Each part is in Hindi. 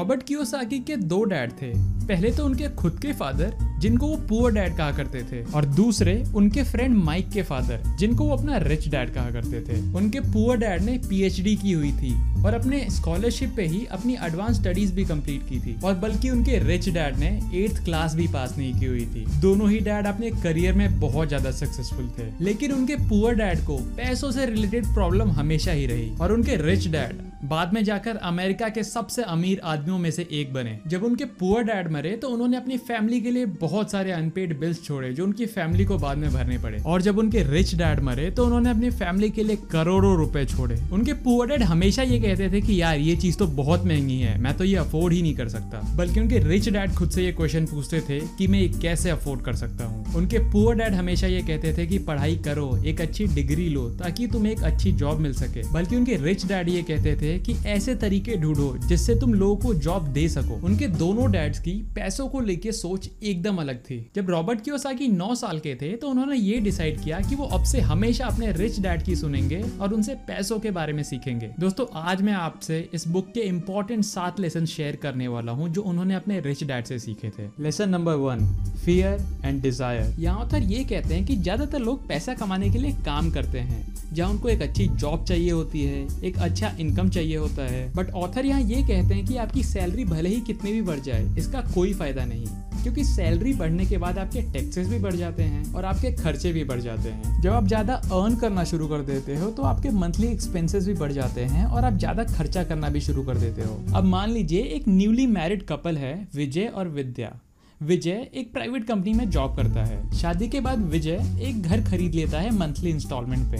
रॉबर्ट कियोसाकी के दो डैड थे। पहले तो उनके खुद के फादर, जिनको वो पुअर डैड कहा करते थे, और दूसरे उनके फ्रेंड माइक के फादर, जिनको वो अपना रिच डैड कहा करते थे। उनके पुअर डैड ने पीएचडी की हुई थी, और अपने स्कॉलरशिप पे ही अपनी एडवांस स्टडीज़ भी कंप्लीट की थी, और बल्कि उनके रिच डैड ने एट्थ क्लास भी पास नहीं की हुई थी। दोनों ही डैड अपने करियर में बहुत ज़्यादा सक्सेसफुल थे, लेकिन उनके पुअर डैड को पैसों से रिलेटेड प्रॉब्लम हमेशा ही रही, और उनके रिच डैड बाद में जाकर अमेरिका के सबसे अमीर आदमियों में से एक बने। जब उनके पुअर डैड मरे तो उन्होंने अपनी फैमिली के लिए बहुत सारे अनपेड बिल्स छोड़े, जो उनकी फैमिली को बाद में भरने पड़े। और जब उनके रिच डैड मरे तो उन्होंने अपनी फैमिली के लिए करोड़ों रुपए छोड़े। उनके पुअर डैड हमेशा ये कहते थे कि, यार, ये चीज़ तो बहुत महँगी है, मैं तो ये अफोर्ड ही नहीं कर सकता। बल्कि उनके रिच डैड खुद से ये क्वेश्चन पूछते थे कि, मैं ये कैसे अफोर्ड कर सकता हूँ? उनके पुअर डैड हमेशा ये कहते थे कि, पढ़ाई करो, एक अच्छी डिग्री लो, ताकि तुम्हें एक अच्छी जॉब मिल सके। बल्कि उनके रिच डैड ये कहते थे कि ऐसे तरीके ढूंढो जिससे तुम लोगों को जॉब दे सको। उनके दोनों डैड्स की पैसों को लेके सोच एकदम अलग थी। जब रॉबर्ट कियोसाकी नौ साल के थे तो उन्होंने ये डिसाइड किया कि वो अब से हमेशा अपने रिच डैड की सुनेंगे और उनसे पैसों के बारे में सीखेंगे। दोस्तों आज मैं आपसे इस बुक के इंपॉर्टेंट सात लेसन शेयर करने वाला हूँ जो उन्होंने अपने रिच डैड से सीखे थे। Lesson number one fear and desire यहाँ ऑथर ये कहते हैं कि ज़्यादातर लोग पैसा कमाने के लिए काम करते हैं। जहाँ उनको एक अच्छी जॉब चाहिए होती है एक अच्छा इनकम चाहिए होता है। बट ऑथर यहाँ ये कहते हैं कि आपकी सैलरी भले ही कितनी भी बढ़ जाए, इसका कोई फ़ायदा नहीं। क्योंकि सैलरी बढ़ने के बाद आपके टैक्सेस भी बढ़ जाते हैं और आपके खर्चे भी बढ़ जाते हैं। जब आप ज़्यादा अर्न करना शुरू कर देते हो तो आपके मंथली एक्सपेंसेस भी बढ़ जाते हैं और आप ज़्यादा खर्चा करना भी शुरू कर देते हो। अब मान लीजिए, एक न्यूली मैरिड कपल है, विजय और विद्या। विजय एक प्राइवेट कंपनी में जॉब करता है। शादी के बाद विजय एक घर खरीद लेता है मंथली इंस्टॉलमेंट पे।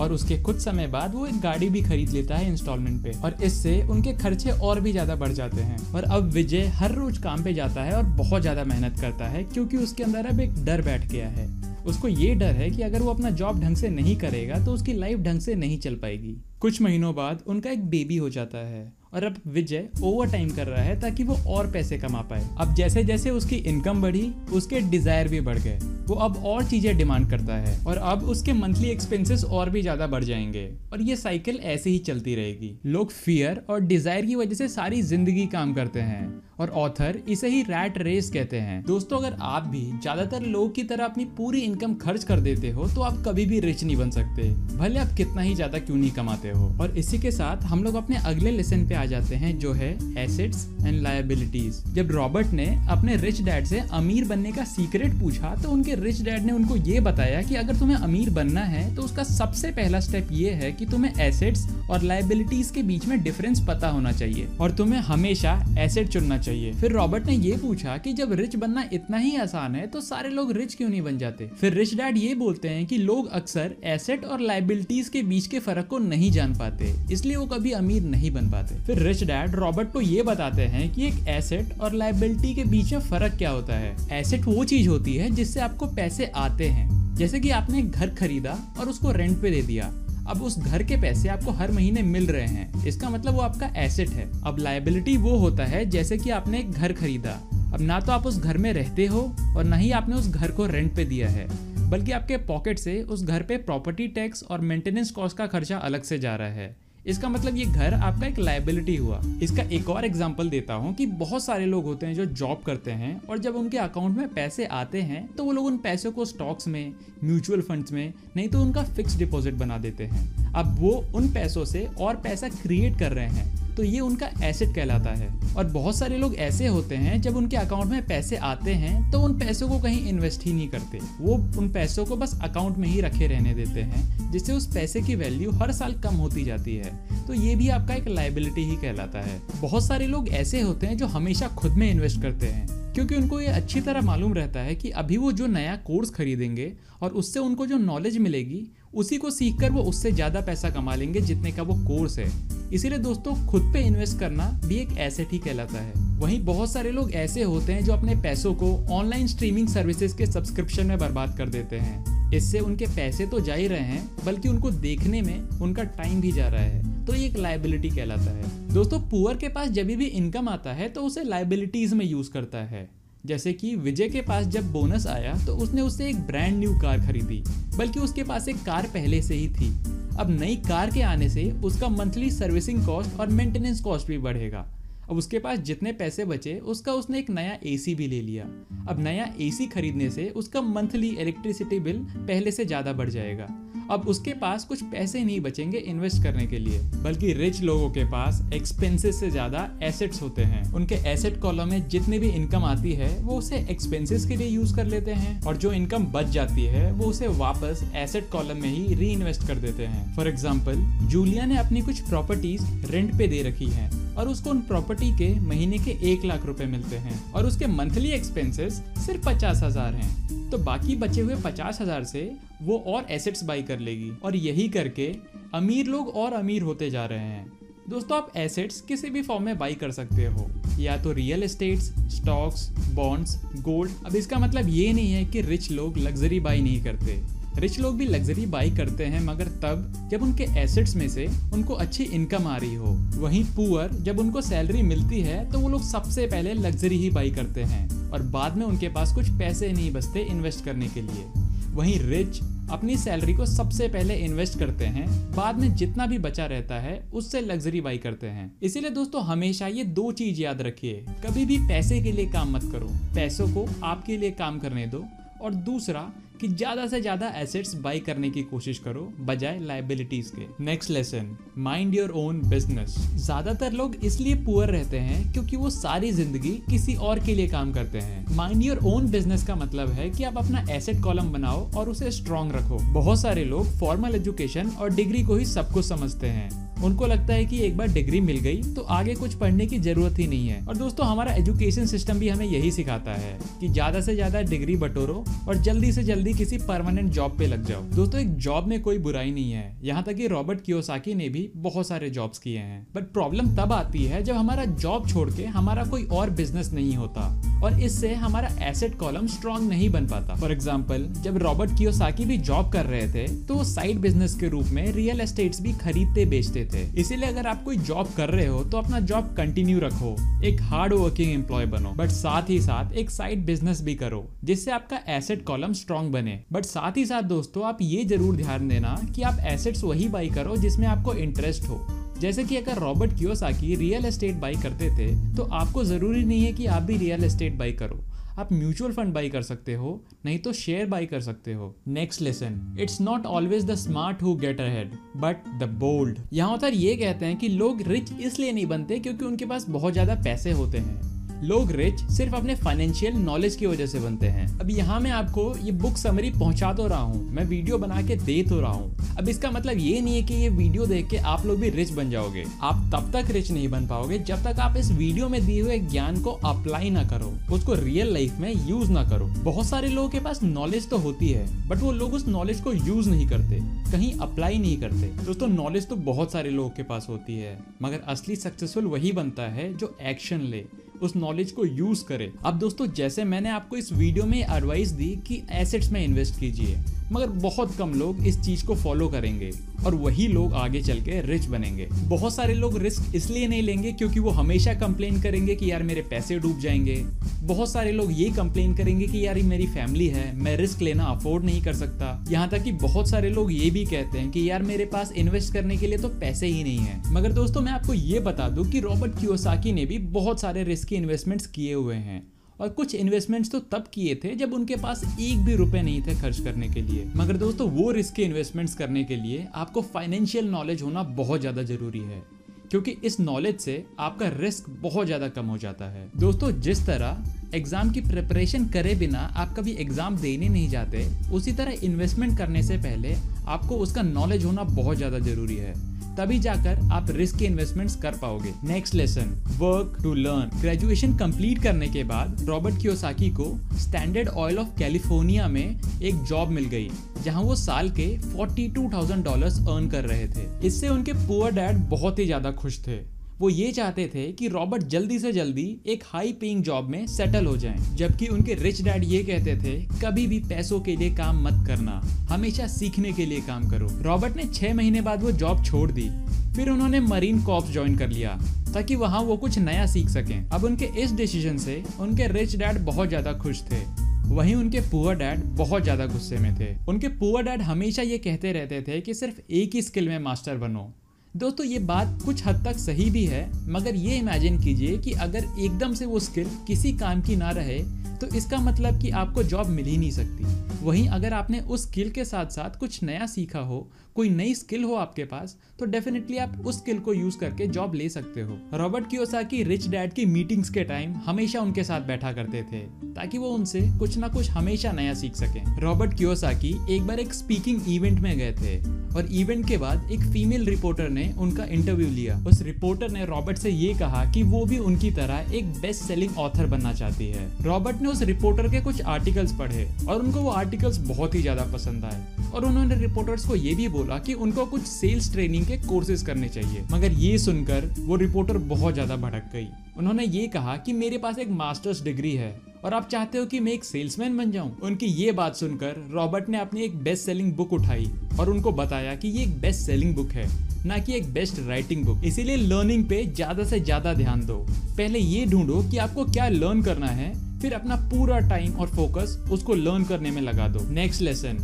और उसके कुछ समय बाद वो एक गाड़ी भी खरीद लेता है इंस्टॉलमेंट पे। और इससे उनके खर्चे और भी ज़्यादा बढ़ जाते हैं। और अब विजय हर रोज काम पे जाता है और बहुत ज़्यादा मेहनत करता है, क्योंकि उसके अंदर अब एक डर बैठ गया है। उसको ये डर है कि अगर वो अपना जॉब ढंग से नहीं करेगा तो उसकी लाइफ ढंग से नहीं चल पाएगी। कुछ महीनों बाद उनका एक बेबी हो जाता है। और अब विजय ओवर टाइम कर रहा है ताकि वो और पैसे कमा पाए। अब जैसे जैसे उसकी इनकम बढ़ी, उसके डिज़ायर भी बढ़ गए। वो अब और चीज़ें डिमांड करता है और अब उसके मंथली एक्सपेंसेस और भी ज़्यादा बढ़ जाएँगे। और ये साइकिल ऐसे ही चलती रहेगी। लोग फियर और डिज़ायर की वजह से सारी ज़िंदगी काम करते हैं और ऑथर इसे ही रैट रेस कहते हैं। दोस्तों, अगर आप भी ज़्यादातर लोगों की तरह अपनी पूरी इनकम खर्च कर देते हो तो आप कभी भी रिच नहीं बन सकते। भले आप कितना ही ज़्यादा क्यों नहीं कमाते हो। और इसी के साथ हम लोग अपने अगले लेसन पे आ जाते हैं, जो है एसेट्स एंड लाइबिलिटीज जब रॉबर्ट ने अपने रिच डैड से अमीर बनने का सीक्रेट पूछा तो उनके रिच डैड ने उनको ये बताया कि अगर तुम्हें अमीर बनना है तो उसका सबसे पहला स्टेप ये है कि तुम्हें एसेट्स और लाइबिलिटीज के बीच में डिफरेंस पता होना चाहिए। और तुम्हें हमेशा एसेट चुनना चाहिए। फिर रॉबर्ट ने ये पूछा कि जब रिच बनना इतना ही आसान है तो सारे लोग रिच क्यों नहीं बन जाते? फिर रिच डैड ये बोलते हैं कि लोग अक्सर एसेट और लाइबिलिटीज के बीच के फ़र्क को नहीं जान पाते, इसलिए वो कभी अमीर नहीं बन पाते। फिर रिच डैड रॉबर्ट को ये बताते हैं कि एक एसेट और लाइबिलिटी के बीच में फ़र्क क्या होता है। एसेट वो चीज़ होती है जिससे आपको पैसे आते हैं। जैसे कि आपने घर खरीदा और उसको रेंट पे दे दिया। अब उस घर के पैसे आपको हर महीने मिल रहे हैं। इसका मतलब वो आपका एसेट है। अब लाइबिलिटी वो होता है, जैसे कि आपने एक घर खरीदा। अब ना तो आप उस घर में रहते हो और ना ही आपने उस घर को रेंट पे दिया है, बल्कि आपके पॉकेट से उस घर पे प्रॉपर्टी टैक्स और मेंटेनेंस कॉस्ट का खर्चा अलग से जा रहा है। इसका मतलब ये घर आपका एक लाइबिलिटी हुआ। इसका एक और एग्ज़ाम्पल देता हूँ कि बहुत सारे लोग होते हैं जो जॉब करते हैं और जब उनके अकाउंट में पैसे आते हैं तो वो लोग उन पैसों को स्टॉक्स में म्यूचुअल फंड्स में, नहीं तो उनका फिक्स डिपॉजिट बना देते हैं। अब वो उन पैसों से और पैसा क्रिएट कर रहे हैं। तो ये उनका एसेट कहलाता है। और बहुत सारे लोग ऐसे होते हैं, जब उनके अकाउंट में पैसे आते हैं तो उन पैसों को कहीं इन्वेस्ट ही नहीं करते। वो उन पैसों को बस अकाउंट में ही रखे रहने देते हैं, जिससे उस पैसे की वैल्यू हर साल कम होती जाती है। तो ये भी आपका एक लाइबिलिटी ही कहलाता है। बहुत सारे लोग ऐसे होते हैं जो हमेशा खुद में इन्वेस्ट करते हैं, क्योंकि उनको ये अच्छी तरह मालूम रहता है कि अभी वो जो नया कोर्स खरीदेंगे, और उससे उनको जो नॉलेज मिलेगी उसी को सीखकर वो उससे ज़्यादा पैसा कमा लेंगे जितने का वो कोर्स है। इसीलिए दोस्तों, खुद पे इन्वेस्ट करना भी एक एसेट ही कहलाता है। वहीं बहुत सारे लोग ऐसे होते हैं जो अपने पैसों को ऑनलाइन स्ट्रीमिंग सर्विसेज़ के सब्सक्रिप्शन में बर्बाद कर देते हैं। इससे उनके पैसे तो जा ही रहे हैं, बल्कि उनको देखने में उनका टाइम भी जा रहा है। तो ये एक लाइबिलिटी कहलाता है। दोस्तों पुअर के पास जब भी इनकम आता है तो उसे लाइबिलिटीज में यूज़ करता है। जैसे कि विजय के पास जब बोनस आया तो उसने उससे एक ब्रांड न्यू कार खरीदी, बल्कि उसके पास एक कार पहले से ही थी। अब नई कार के आने से उसका मंथली सर्विसिंग कॉस्ट और मेंटेनेंस कॉस्ट भी बढ़ेगा। अब उसके पास जितने पैसे बचे, उसका उसने एक नया एसी भी ले लिया। अब नया एसी खरीदने से उसका मंथली इलेक्ट्रिसिटी बिल पहले से ज़्यादा बढ़ जाएगा। अब उसके पास कुछ पैसे नहीं बचेंगे इन्वेस्ट करने के लिए। बल्कि रिच लोगों के पास एक्सपेंसेस से ज़्यादा एसेट्स होते हैं। उनके एसेट कॉलम में जितनी भी इनकम आती है, वो उसे एक्सपेंसेस के लिए यूज़ कर लेते हैं। और जो इनकम बच जाती है, वो उसे वापस एसेट कॉलम में ही री इन्वेस्ट कर देते हैं। फॉर एग्ज़ाम्पल जूलिया ने अपनी कुछ प्रॉपर्टीज़ रेंट पे दे रखी है और उसको उन प्रॉपर्टी के महीने के एक लाख रुपए मिलते हैं। और उसके मंथली एक्सपेंसेस सिर्फ़ पचास हज़ार है। तो बाकी बचे हुए पचास हज़ार से वो और एसेट्स बाई कर लेगी। और यही करके अमीर लोग और अमीर होते जा रहे हैं। दोस्तों, आप एसेट्स किसी भी फॉर्म में बाई कर सकते हो। या तो real estates stocks bonds gold अब इसका मतलब ये नहीं है कि रिच लोग लग्जरी बाई नहीं करते। रिच लोग भी लग्जरी बाई करते हैं, मगर तब जब उनके एसेट्स में से उनको अच्छी इनकम आ रही हो। वहीं पुअर जब उनको सैलरी मिलती है तो वो लोग सबसे पहले लग्जरी ही बाई करते हैं। और बाद में उनके पास कुछ पैसे नहीं बचते इन्वेस्ट करने के लिए। वहीं रिच अपनी सैलरी को सबसे पहले इन्वेस्ट करते हैं, बाद में जितना भी बचा रहता है, उससे लग्जरी बाई करते हैं। इसीलिए दोस्तों, हमेशा ये दो चीज़ याद रखिए। कभी भी पैसे के लिए काम मत करो। पैसों को आपके लिए काम करने दो। और दूसरा कि ज़्यादा से ज़्यादा एसेट्स बाई करने की कोशिश करो, बजाय लाइबिलिटीज के। Next lesson mind your own business ज़्यादातर लोग इसलिए पुअर रहते हैं क्योंकि वो सारी ज़िंदगी किसी और के लिए काम करते हैं। माइंड योर ओन बिज़नेस का मतलब है कि आप अपना एसेट कॉलम बनाओ और उसे स्ट्रॉन्ग रखो। बहुत सारे लोग फॉर्मल एजुकेशन और डिग्री को ही सब कुछ समझते हैं। उनको लगता है कि एक बार डिग्री मिल गई तो आगे कुछ पढ़ने की ज़रूरत ही नहीं है। और दोस्तों, हमारा एजुकेशन सिस्टम भी हमें यही सिखाता है कि ज़्यादा से ज़्यादा डिग्री बटोरो और जल्दी से जल्दी किसी परमानेंट जॉब पे लग जाओ। दोस्तों, एक जॉब में कोई बुराई नहीं है। यहाँ तक कि रॉबर्ट कियोसाकी ने भी बहुत सारे जॉब्स किए हैं। बट प्रॉब्लम तब आती है जब हमारा जॉब छोड़ के हमारा कोई और बिज़नेस नहीं होता और इससे हमारा एसेट कॉलम स्ट्रॉन्ग नहीं बन पाता। फॉर एग्ज़ाम्पल, जब रॉबर्ट कियोसाकी भी जॉब कर रहे थे तो साइड बिज़नेस के रूप में रियल एस्टेट्स भी खरीदते बेचते थे। इसीलिए अगर आप कोई जॉब कर रहे हो तो अपना जॉब कंटिन्यू रखो। एक हार्ड वर्किंग एम्प्लॉय बनो। बट साथ ही साथ एक साइड बिज़नेस भी करो, जिससे आपका एसेट कॉलम स्ट्रॉन्ग बने। बट साथ ही साथ दोस्तों, आप ये ज़रूर ध्यान देना कि आप एसेट्स वही बाई करो जिसमें आपको इंटरेस्ट हो। जैसे कि अगर Robert Kiyosaki real estate buy करते थे तो आपको ज़रूरी नहीं है कि आप भी रियल एस्टेट बाई करो। आप म्यूचुअल फंड बाई कर सकते हो, नहीं तो शेयर बाई कर सकते हो। Next lesson it's not always the smart who get ahead but the bold यहाँ पर ये कहते हैं कि लोग रिच इसलिए नहीं बनते क्योंकि उनके पास बहुत ज़्यादा पैसे होते हैं। लोग रिच सिर्फ़ अपने फाइनेंशियल नॉलेज की वजह से बनते हैं। अब यहाँ मैं आपको ये बुक समरी पहुँचा तो रहा हूँ। मैं वीडियो बना के दे तो रहा हूँ। अब इसका मतलब ये नहीं है कि ये वीडियो देख के आप लोग भी रिच बन जाओगे। आप तब तक रिच नहीं बन पाओगे जब तक आप इस वीडियो में दिए हुए ज्ञान को अप्लाई ना करो। उसको रियल लाइफ में यूज़ ना करो। बहुत सारे लोगों के पास नॉलेज तो होती है बट वो लोग उस नॉलेज को यूज़ नहीं करते। कहीं अप्लाई नहीं करते। दोस्तों नॉलेज तो बहुत सारे लोगों के पास होती है, मगर असली सक्सेसफुल वही बनता है जो एक्शन ले। उस नॉलेज को यूज़ करें। अब दोस्तों, जैसे मैंने आपको इस वीडियो में एडवाइस दी कि एसेट्स में इन्वेस्ट कीजिए। मगर बहुत कम लोग इस चीज़ को फॉलो करेंगे और वही लोग आगे चल के रिच बनेंगे। बहुत सारे लोग रिस्क इसलिए नहीं लेंगे क्योंकि वो हमेशा कंप्लेन करेंगे कि यार मेरे पैसे डूब जाएँगे। बहुत सारे लोग ये कंप्लेन करेंगे कि यार मेरी फैमिली है, मैं रिस्क लेना अफोर्ड नहीं कर सकता। यहाँ तक कि बहुत सारे लोग ये भी कहते हैं कि यार मेरे पास इन्वेस्ट करने के लिए तो पैसे ही नहीं है। मगर दोस्तों, मैं आपको ये बता दूँ कि रॉबर्ट कियोसाकी ने भी बहुत सारे रिस्की इन्वेस्टमेंट्स किए हुए हैं। और कुछ इन्वेस्टमेंट्स तो तब किए थे जब उनके पास एक भी रुपए नहीं थे खर्च करने के लिए। मगर दोस्तों, वो रिस्क इन्वेस्टमेंट्स करने के लिए आपको फाइनेंशियल नॉलेज होना बहुत ज़्यादा ज़रूरी है, क्योंकि इस नॉलेज से आपका रिस्क बहुत ज़्यादा कम हो जाता है। दोस्तों, जिस तरह एग्ज़ाम की प्रिपरेशन करे बिना आप कभी एग्ज़ाम देने नहीं जाते, उसी तरह इन्वेस्टमेंट करने से पहले आपको उसका नॉलेज होना बहुत ज़्यादा ज़रूरी है। तभी जाकर आप रिस्क के इन्वेस्टमेंट्स कर पाओगे। Next lesson work to learn graduation complete करने के बाद रॉबर्ट कियोसाकी को स्टैंडर्ड ऑयल ऑफ़ कैलिफ़ोर्निया में एक जॉब मिल गई जहाँ वो साल के 42,000 डॉलर्स अर्न कर रहे थे। इससे उनके पुअर डैड बहुत ही ज़्यादा खुश थे। वो ये चाहते थे कि रॉबर्ट जल्दी से जल्दी एक हाई पेइंग जॉब में सेटल हो जाएँ, जबकि उनके रिच डैड ये कहते थे कभी भी पैसों के लिए काम मत करना हमेशा सीखने के लिए काम करो। रॉबर्ट ने छह महीने बाद वो जॉब छोड़ दी। फिर उन्होंने मरीन कॉप्स ज्वाइन कर लिया ताकि वहाँ वो कुछ नया सीख सकें। अब उनके इस डिसीज़न से उनके रिच डैड बहुत ज़्यादा खुश थे। वहीं उनके पुअर डैड बहुत ज़्यादा गुस्से में थे। उनके पुअर डैड हमेशा ये कहते रहते थे कि सिर्फ़ एक ही स्किल में मास्टर बनो। दोस्तों ये बात कुछ हद तक सही भी है, मगर ये इमेजिन कीजिए कि अगर एकदम से वो स्किल किसी काम की ना रहे तो इसका मतलब कि आपको जॉब मिल ही नहीं सकती। वहीं अगर आपने उस स्किल के साथ साथ कुछ नया सीखा हो, कोई नई स्किल हो आपके पास तो डेफिनेटली आप उस स्किल को यूज़ करके जॉब ले सकते हो। रॉबर्ट की रिच डैड की मीटिंग्स के टाइम हमेशा उनके साथ बैठा करते थे, ताकि वो उनसे कुछ ना कुछ हमेशा नया सीख सके। रॉबर्ट की एक बार एक स्पीकिंग इवेंट में गए थे, और इवेंट के बाद एक फीमेल रिपोर्टर ने उनका इंटरव्यू लिया। उस रिपोर्टर ने रॉबर्ट से ये कहा कि वो भी उनकी तरह एक बेस्ट सेलिंग ऑथर बनना चाहती है। रॉबर्ट ने उस रिपोर्टर के कुछ आर्टिकल्स पढ़े, और उनको वो आर्टिकल्स बहुत ही ज़्यादा पसंद आए। और उन्होंने रिपोर्टर्स को ये भी बोला कि उनको कुछ सेल्स ट्रेनिंग के कोर्सेज करने चाहिए। मगर ये सुनकर वो रिपोर्टर बहुत ज़्यादा भड़क गई। उन्होंने ये कहा कि मेरे पास एक मास्टर्स डिग्री है और आप चाहते हो कि मैं एक सेल्समैन बन जाऊँ? उनकी ये बात सुनकर रॉबर्ट ने अपनी एक बेस्ट सेलिंग बुक उठाई और उनको बताया कि ये एक बेस्ट सेलिंग बुक है, ना कि एक बेस्ट राइटिंग बुक इसीलिए लर्निंग पे ज़्यादा से ज़्यादा ध्यान दो। पहले ये ढूंढो कि आपको क्या लर्न करना है फिर अपना पूरा टाइम और फोकस उसको लर्न करने में लगा दो। Next lesson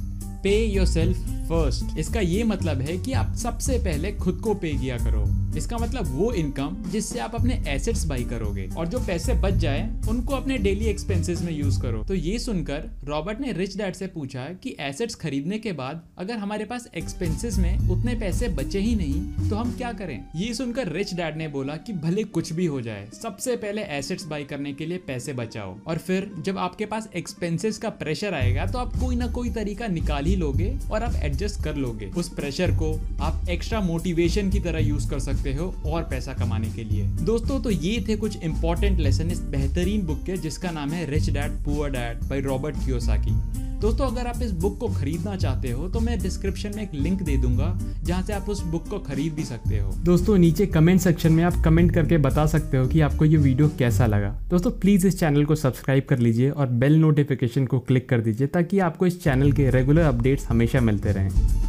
pay yourself first इसका ये मतलब है कि आप सबसे पहले खुद को पे किया करो। इसका मतलब वो इनकम जिससे आप अपने एसेट्स बाई करोगे और जो पैसे बच जाए, उनको अपने डेली एक्सपेंसेस में यूज़ करो। तो ये सुनकर रॉबर्ट ने रिच डैड से पूछा कि एसेट्स खरीदने के बाद अगर हमारे पास एक्सपेंसेस में उतने पैसे बचे ही नहीं तो हम क्या करें? ये सुनकर रिच डैड ने बोला कि भले कुछ भी हो जाए, सबसे पहले एसेट्स बाई करने के लिए पैसे बचाओ। और फिर जब आपके पास एक्सपेंसेस का प्रेशर आएगा तो आप कोई ना कोई तरीका निकाल ही लोगे और आप एडजस्ट कर लोगे। उस प्रेशर को आप एक्स्ट्रा मोटिवेशन की तरह यूज़ कर सकते सकते हो और पैसा कमाने के लिए। दोस्तों तो ये थे कुछ इंपॉर्टेंट लेसन इस बेहतरीन बुक के, जिसका नाम है rich dad poor dad by Robert Kiyosaki दोस्तों, अगर आप इस बुक को खरीदना चाहते हो तो मैं डिस्क्रिप्शन में एक लिंक दे दूँगा, जहाँ से आप उस बुक को खरीद भी सकते हो। दोस्तों, नीचे कमेंट सेक्शन में आप कमेंट करके बता सकते हो कि आपको ये वीडियो कैसा लगा। दोस्तों प्लीज़ इस चैनल को सब्सक्राइब कर लीजिए और बेल नोटिफिकेशन को क्लिक कर दीजिए, ताकि आपको इस चैनल के रेगुलर अपडेट्स हमेशा मिलते रहें।